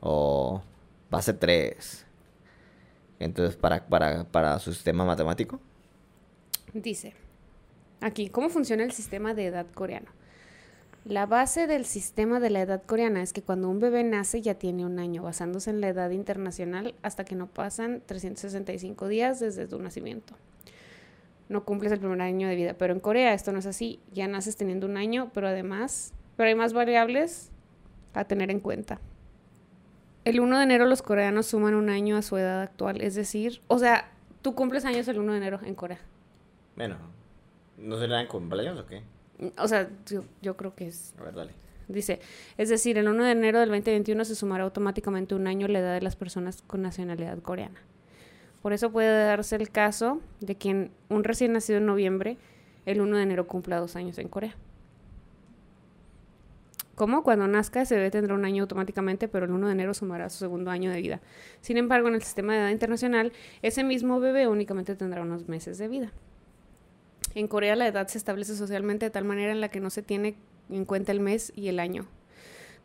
o base 3. Entonces, para, para, para su sistema matemático. Dice, aquí, ¿cómo funciona el sistema de edad coreano? La base del sistema de la edad coreana es que cuando un bebé nace ya tiene un año, basándose en la edad internacional hasta que no pasan 365 días desde tu nacimiento. No cumples el primer año de vida, pero en Corea esto no es así. Ya naces teniendo un año, pero además, pero hay más variables a tener en cuenta. El 1 de enero los coreanos suman un año a su edad actual, es decir, o sea, tú cumples años el 1 de enero en Corea. Bueno, ¿no serán cumpleaños o qué? O sea, yo, yo creo que es. A ver, dale. Dice, es decir, el 1 de enero del 2021 se sumará automáticamente un año la edad de las personas con nacionalidad coreana. Por eso puede darse el caso de que un recién nacido en noviembre, el 1 de enero cumpla dos años en Corea. ¿Cómo? Cuando nazca ese bebé tendrá un año automáticamente, pero el 1 de enero sumará su segundo año de vida. Sin embargo, en el sistema de edad internacional, ese mismo bebé únicamente tendrá unos meses de vida. En Corea la edad se establece socialmente de tal manera en la que no se tiene en cuenta el mes y el año.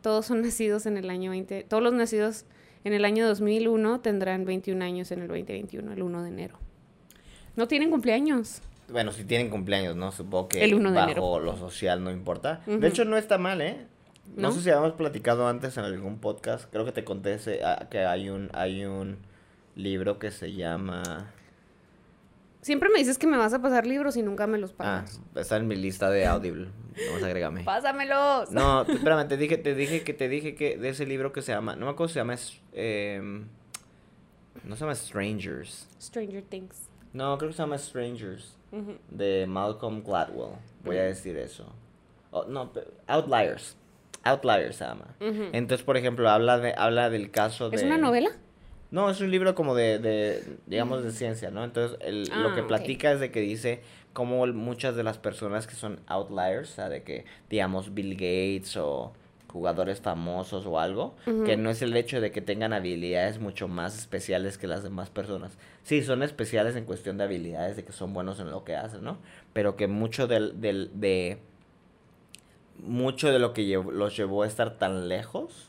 Todos son nacidos en el año 20, todos los nacidos en el año 2001 tendrán 21 años en el 2021, el 1 de enero. No tienen cumpleaños. Bueno, si tienen cumpleaños, ¿no? Supongo que El 1 de bajo enero. lo social no importa. De hecho, no está mal, ¿eh? No, ¿No? sé si habíamos platicado antes en algún podcast. Creo que te conté ese, ah, que hay un, hay un libro que se llama... Siempre me dices que me vas a pasar libros y nunca me los Ah, pagas. está en mi lista de Audible. Vamos a agregarme. Pásamelos. No, espérame, te dije, te dije que te dije que de ese libro que se llama, no me acuerdo si se llama, es- em, no se llama Strangers. Stranger Things. No, creo que se llama Strangers. De Malcolm Gladwell. Voy a decir eso. Oh, no, Outliers. Outliers se llama. Entonces, por ejemplo, habla de habla del caso de ¿Es una novela? No, es un libro como de, de digamos, de ciencia, ¿no? Entonces, el- lo Ah, que platica es de que dice cómo muchas de las personas que son outliers, o sea, de que, digamos, Bill Gates o jugadores famosos o algo, que no es el hecho de que tengan habilidades mucho más especiales que las demás personas. Sí, son especiales en cuestión de habilidades, de que son buenos en lo que hacen, ¿no? Pero que mucho del, del, de... Mucho de lo que los llevó a estar tan lejos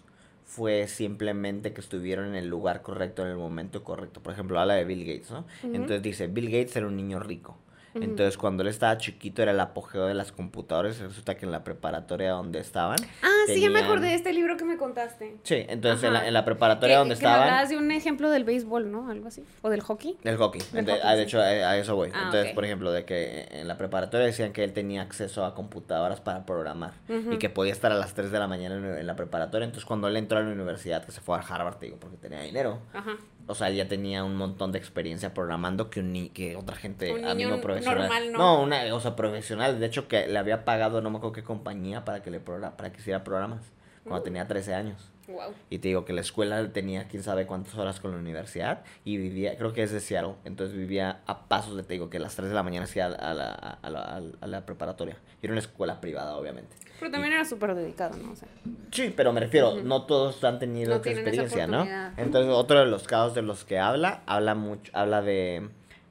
fue simplemente que estuvieron en el lugar correcto en el momento correcto. Por ejemplo, habla de Bill Gates, ¿no? Entonces dice, Bill Gates era un niño rico. Entonces, cuando él estaba chiquito era el apogeo de las computadoras. Resulta que en la preparatoria donde estaban... Ah, sí, ya me acordé de este libro que me contaste. Sí, entonces en la, Ajá. en la preparatoria donde que estaban... hablabas de un ejemplo del béisbol, ¿no? Algo así. O del hockey. El hockey. Del hockey, ah, de sí. hecho, a, a eso voy. Ah, Entonces, por ejemplo, de que en la preparatoria decían que él tenía acceso a computadoras para programar y que podía estar a las 3 de la mañana en, en la preparatoria. Entonces, cuando él entró a la universidad, que se fue a Harvard, te digo, porque tenía dinero. Ajá. O sea, ya tenía un montón de experiencia programando que, un ni- que otra gente, Un amigo niño profesional. normal, ¿no? una, o sea, profesional. De hecho, que le había pagado, no me acuerdo qué compañía, para que le para que hiciera programas. Cuando tenía 13 años. Wow. Y te digo que la escuela tenía quién sabe cuántas horas con la universidad y vivía, creo que es de Seattle, entonces vivía a pasos de, te digo, que a las 3 de la mañana hacía a la, a la, a la- a la preparatoria. Y era una escuela privada, obviamente. Pero también era súper dedicado, ¿no? O sea, Sí, pero me refiero, no todos han tenido No esa experiencia, ¿no? Entonces, otro de los casos de los que habla, habla mucho, habla de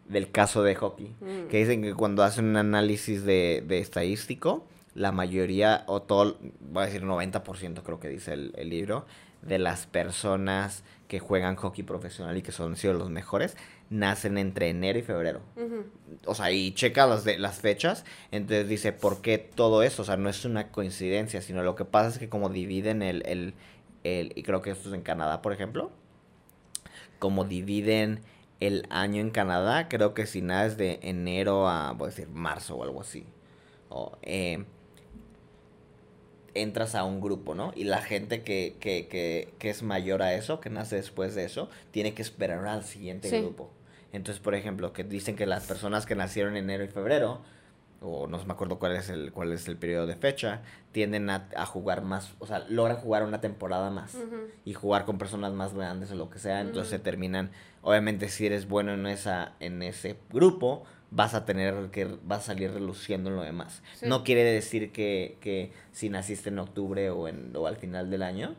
del caso de hockey, Mm. que dicen que cuando hacen un análisis de, de estadístico, la mayoría, o todo, voy a decir 90% creo que dice el, el libro, de las personas que juegan hockey profesional y que son sido los mejores, nacen entre enero y febrero o sea, y checa las, de, las fechas, entonces dice, ¿por qué todo eso? O sea, no es una coincidencia, sino lo que pasa es que como dividen el, el, el y creo que esto es en Canadá, por ejemplo, como dividen el año en Canadá, creo que si nada es de enero a, voy a decir, marzo o algo así, o, eh, entras a un grupo, ¿no? Y la gente que, que, que, que es mayor a eso, que nace después de eso, tiene que esperar al siguiente Sí. grupo. Entonces, por ejemplo, que dicen que las personas que nacieron en enero y febrero, o no me acuerdo cuál es el, cuál es el periodo de fecha, tienden a, a jugar más, o sea, logran jugar una temporada más y jugar con personas más grandes o lo que sea, entonces se terminan, obviamente si eres bueno en esa en ese grupo, vas a tener que vas a salir reluciendo en lo demás. Sí. No quiere decir que, que si naciste en octubre o en o al final del año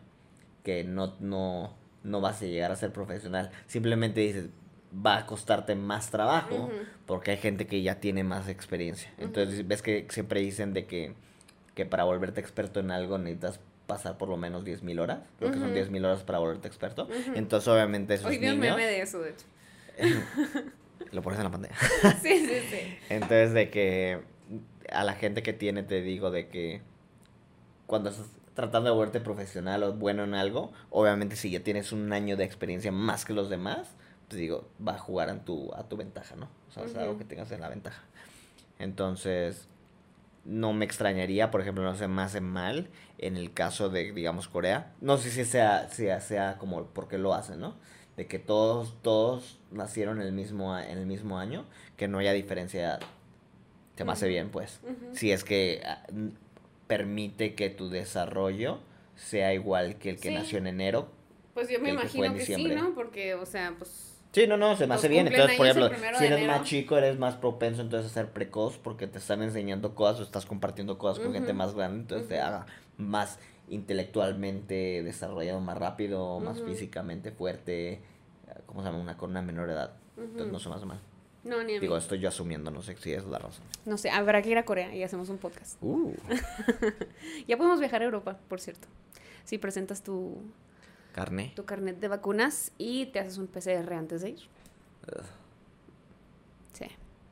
que no no no vas a llegar a ser profesional, simplemente dices va a costarte más trabajo porque hay gente que ya tiene más experiencia. Entonces, ves que siempre dicen de que, que para volverte experto en algo necesitas pasar por lo menos 10.000 horas. Creo que son Ujú. 10.000 horas para volverte experto. Entonces, obviamente, esos Hoy vi un niños... meme de eso, de hecho. Lo pones en la pantalla. sí, sí, sí. Entonces, de que a la gente que tiene, te digo, de que cuando estás tratando de volverte profesional o bueno en algo, obviamente si ya tienes un año de experiencia más que los demás, te digo, va a jugar en tu, a tu ventaja, ¿no? O sea, es algo que tengas en la ventaja. Entonces, no me extrañaría, por ejemplo, no se me hace mal en el caso de, digamos, Corea. No sé si sea, sea, sea como porque lo hacen, ¿no? De que todos, todos nacieron en el mismo, a- en el mismo año, que no haya diferencia. Se me hace bien, pues. Si es que ah, permite que tu desarrollo sea igual que el que Sí. nació en enero. Pues yo me que imagino en que sí. ¿no? Porque, o sea, pues... Sí, no, no, se me Pues hace bien. Entonces, por ejemplo, si eres más chico, eres más propenso entonces a ser precoz porque te están enseñando cosas o estás compartiendo cosas con gente más grande, entonces te haga más intelectualmente desarrollado más rápido, más físicamente fuerte, ¿cómo se llama? Una con una menor edad. Entonces no se me hace mal. No, ni a mí. Digo, estoy yo asumiendo, no sé si es la razón. No sé, habrá que ir a Corea y hacemos un podcast. Uh, Ya podemos viajar a Europa, por cierto. Si presentas tu, carne. tu carnet de vacunas y te haces un PCR antes de ir. Sí.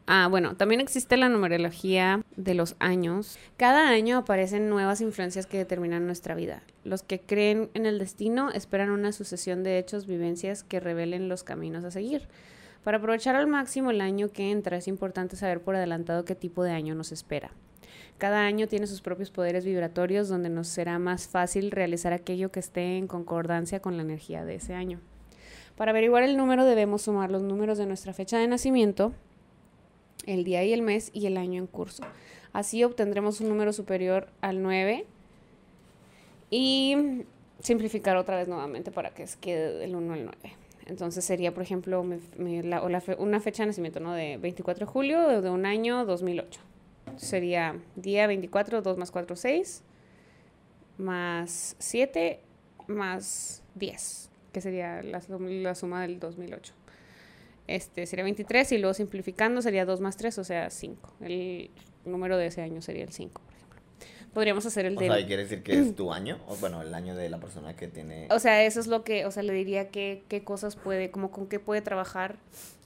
Ah, bueno, también existe la numerología de los años. Cada año aparecen nuevas influencias que determinan nuestra vida. Los que creen en el destino esperan una sucesión de hechos, vivencias que revelen los caminos a seguir. Para aprovechar al máximo el año que entra es importante saber por adelantado qué tipo de año nos espera. Cada año tiene sus propios poderes vibratorios donde nos será más fácil realizar aquello que esté en concordancia con la energía de ese año. Para averiguar el número debemos sumar los números de nuestra fecha de nacimiento, el día y el mes y el año en curso. Así obtendremos un número superior al 9 y simplificar otra vez nuevamente para que quede del 1 al 9. Entonces sería, por ejemplo, una fecha de nacimiento, ¿no? De 24 de julio de un año 2008. Sería día 24, 2 más 4, 6, más 7, más 10, que sería la, la suma del 2008. Este sería 23 y luego simplificando sería 2 más 3, o sea, 5. El número de ese año sería el 5, por ejemplo. Podríamos hacer el O del... sea, ¿quiere decir que es tu año? O bueno, el año de la persona que tiene... O sea, eso es lo que, o sea, le diría que, qué cosas puede, como con qué puede trabajar,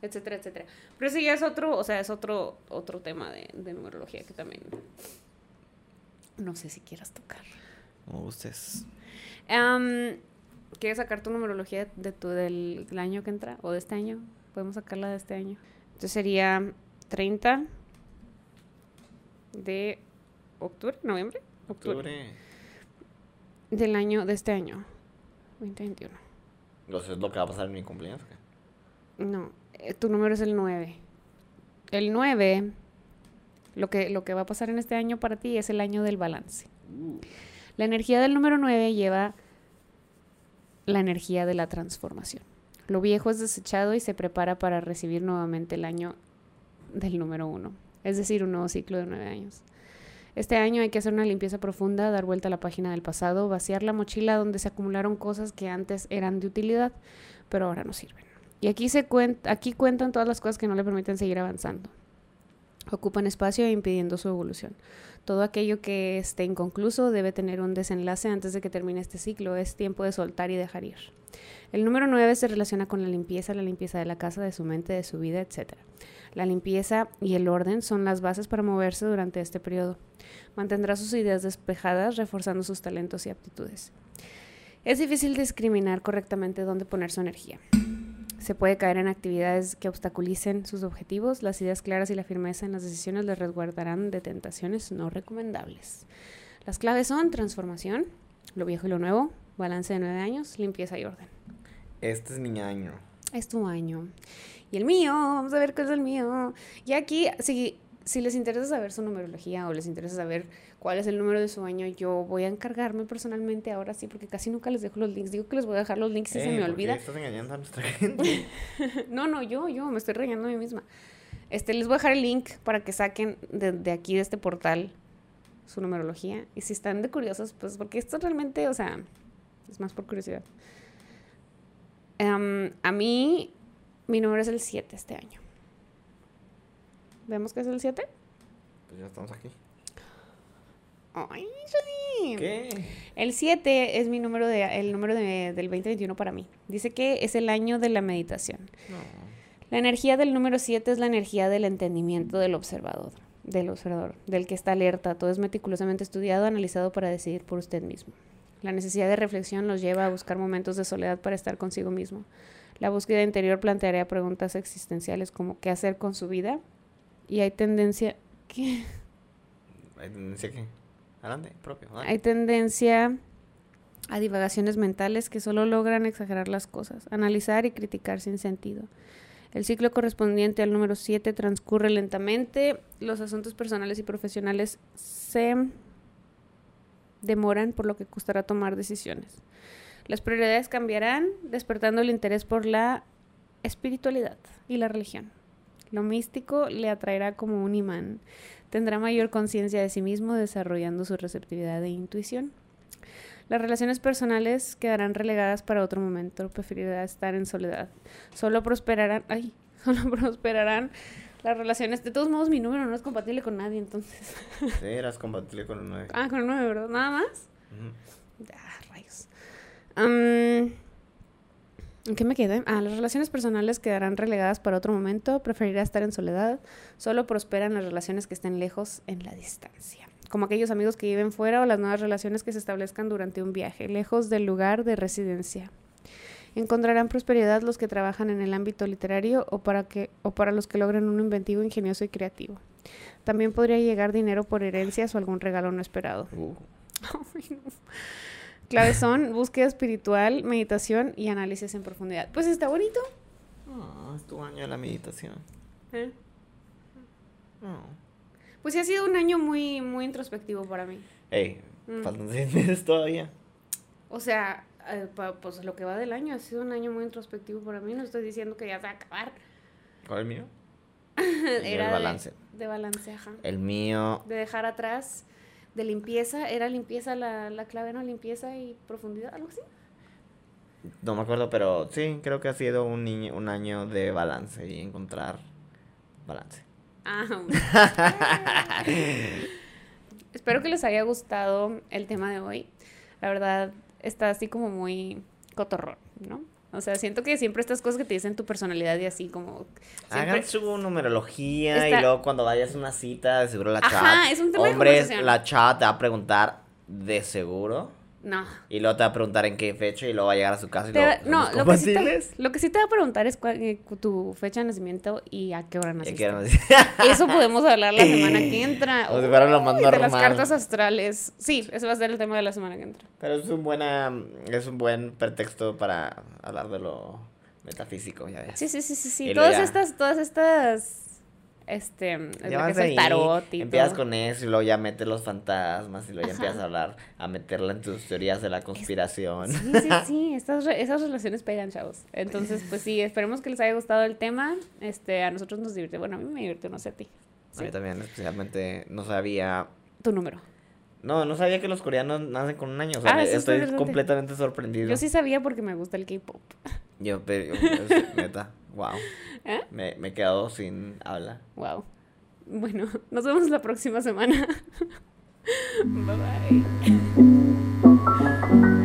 etcétera, etcétera. Pero ese ya es otro, o sea, es otro, otro tema de, de numerología que también no sé si quieras tocar. Como gustes. ¿Quieres sacar tu numerología de tu, del, del año que entra o de este año? Podemos sacarla de este año. Entonces sería 30 de octubre, noviembre, octubre, Octubre. del año, de este año, 2021. Entonces, ¿es lo que va a pasar en mi cumpleaños? qué? No, eh, tu número es el 9. El 9, lo que, lo que va a pasar en este año para ti es el año del balance. La energía del número 9 lleva la energía de la transformación. Lo viejo es desechado y se prepara para recibir nuevamente el año del número 1, es decir, un nuevo ciclo de 9 años. Este año hay que hacer una limpieza profunda, dar vuelta a la página del pasado, vaciar la mochila donde se acumularon cosas que antes eran de utilidad, pero ahora no sirven. Y aquí, se cuenta, aquí cuentan todas las cosas que no le permiten seguir avanzando. Ocupan espacio impidiendo su evolución. Todo aquello que esté inconcluso debe tener un desenlace antes de que termine este ciclo. Es tiempo de soltar y dejar ir. El número 9 se relaciona con la limpieza, la limpieza de la casa, de su mente, de su vida, etc. La limpieza y el orden son las bases para moverse durante este periodo. Mantendrá sus ideas despejadas, reforzando sus talentos y aptitudes. Es difícil discriminar correctamente dónde poner su energía. Se puede caer en actividades que obstaculicen sus objetivos. Las ideas claras y la firmeza en las decisiones les resguardarán de tentaciones no recomendables. Las claves son transformación, lo viejo y lo nuevo, balance de nueve años, limpieza y orden. Este es mi año. Es tu año. Y el mío, vamos a ver cuál es el mío. Y aquí, si, si les interesa saber su numerología o les interesa saber cuál es el número de su año, yo voy a encargarme personalmente ahora sí, porque casi nunca les dejo los links. Digo que les voy a dejar los links y se Eh, me ¿por qué olvida. estás engañando a nuestra gente? No, no, yo, yo, me estoy regañando a mí misma. Este, les voy a dejar el link para que saquen de, de aquí, de este portal, su numerología. Y si están de curiosos, pues porque esto realmente, o sea, es más por curiosidad. Em, a mí, mi número es el 7 este año. ¿Vemos que es el 7? Pues ya estamos aquí. Ay, Johnny. ¿Qué? El 7 es mi número de, el número de- del 2021 para mí. Dice que es el año de la meditación. No. La energía del número 7 es la energía del entendimiento del observador, del observador, del que está alerta. Todo es meticulosamente estudiado, analizado para decidir por usted mismo. La necesidad de reflexión los lleva a buscar momentos de soledad para estar consigo mismo. La búsqueda interior plantearía preguntas existenciales como ¿qué hacer con su vida? Y hay tendencia... ¿qué? ¿Hay tendencia qué? Adelante, propio. Hay tendencia a divagaciones mentales que solo logran exagerar las cosas, analizar y criticar sin sentido. El ciclo correspondiente al número 7 transcurre lentamente, los asuntos personales y profesionales se demoran por lo que costará tomar decisiones. Las prioridades cambiarán, despertando el interés por la espiritualidad y la religión. Lo místico le atraerá como un imán. Tendrá mayor conciencia de sí mismo, desarrollando su receptividad e intuición. Las relaciones personales quedarán relegadas para otro momento. Preferirá estar en soledad. Solo prosperarán. Ay, solo prosperarán las relaciones. De todos modos, mi número no es compatible con nadie, entonces. Sí, eras compatible con el 9. Ah, con el 9, ¿verdad? Nada más. Ujú. Ah, rayos. ¿En qué me quedé? Ah, las relaciones personales quedarán relegadas para otro momento. Preferirá estar en soledad. Solo prosperan las relaciones que estén lejos en la distancia. Como aquellos amigos que viven fuera o las nuevas relaciones que se establezcan durante un viaje, lejos del lugar de residencia. Encontrarán prosperidad los que trabajan en el ámbito literario o para, que, o para los que logren un inventivo, ingenioso y creativo. También podría llegar dinero por herencias o algún regalo no esperado. Uh. Claves son búsqueda espiritual, meditación y análisis en profundidad. Pues está bonito. ah, es tu año de la meditación. No. Pues sí ha sido un año muy, muy introspectivo para mí. Ey, Mm. faltan seis meses todavía. O sea, eh, pa- pues lo que va del año ha sido un año muy introspectivo para mí. No estoy diciendo que ya se va a acabar. ¿Cuál es el mío? Era el de- balance. De, balance, ajá. El mío, De dejar atrás, de limpieza. Era limpieza la, la clave, ¿no? Limpieza y profundidad, algo así. no me acuerdo, pero sí, creo que ha sido un, niño, un año de balance y encontrar balance. Ah, Espero que les haya gustado el tema de hoy. La verdad, está así como muy cotorrón, ¿no? O sea, siento que siempre estas cosas que te dicen tu personalidad y así como... Hagan su numerología Está- y luego cuando vayas a una cita, de seguro la Ajá, chat. es un tema de Hombres, conversación. la chat te va a preguntar de seguro. No. Y luego te va a preguntar en qué fecha y luego va a llegar a su casa y Te luego, no, ¿somos lo que, sí te, lo que sí te va a preguntar es cuál- eh, tu fecha de nacimiento y a qué hora naciste. Eso podemos hablar la semana que entra. Como si fuera lo más Uy, De las normal. cartas astrales. Sí, ese va a ser el tema de la semana que entra. Pero es un buena es un buen pretexto para hablar de lo metafísico, ya ves. Sí, sí, sí, sí, sí. Todas ya- estas, todas estas, este, lo Ya que es el tarot y empiezas todo. con eso y luego ya metes los fantasmas y luego ya Ajá. empiezas a hablar, a meterla en tus teorías de la conspiración. Sí, sí, sí, estas, re- esas relaciones pegan, chavos. Entonces, pues sí, esperemos que les haya gustado el tema. Este, a nosotros nos divierte. Bueno, a mí me divierte, no sé a ti. A mí también, especialmente, no sabía... Tu número. No, no sabía que los coreanos nacen con un año. O sea, Ah, estoy completamente sorprendido. Yo sí sabía porque me gusta el K-pop. Yo, pero, es- neta, wow. ¿Eh? Me, me he quedado sin habla. Wow. Bueno, nos vemos la próxima semana. bye bye.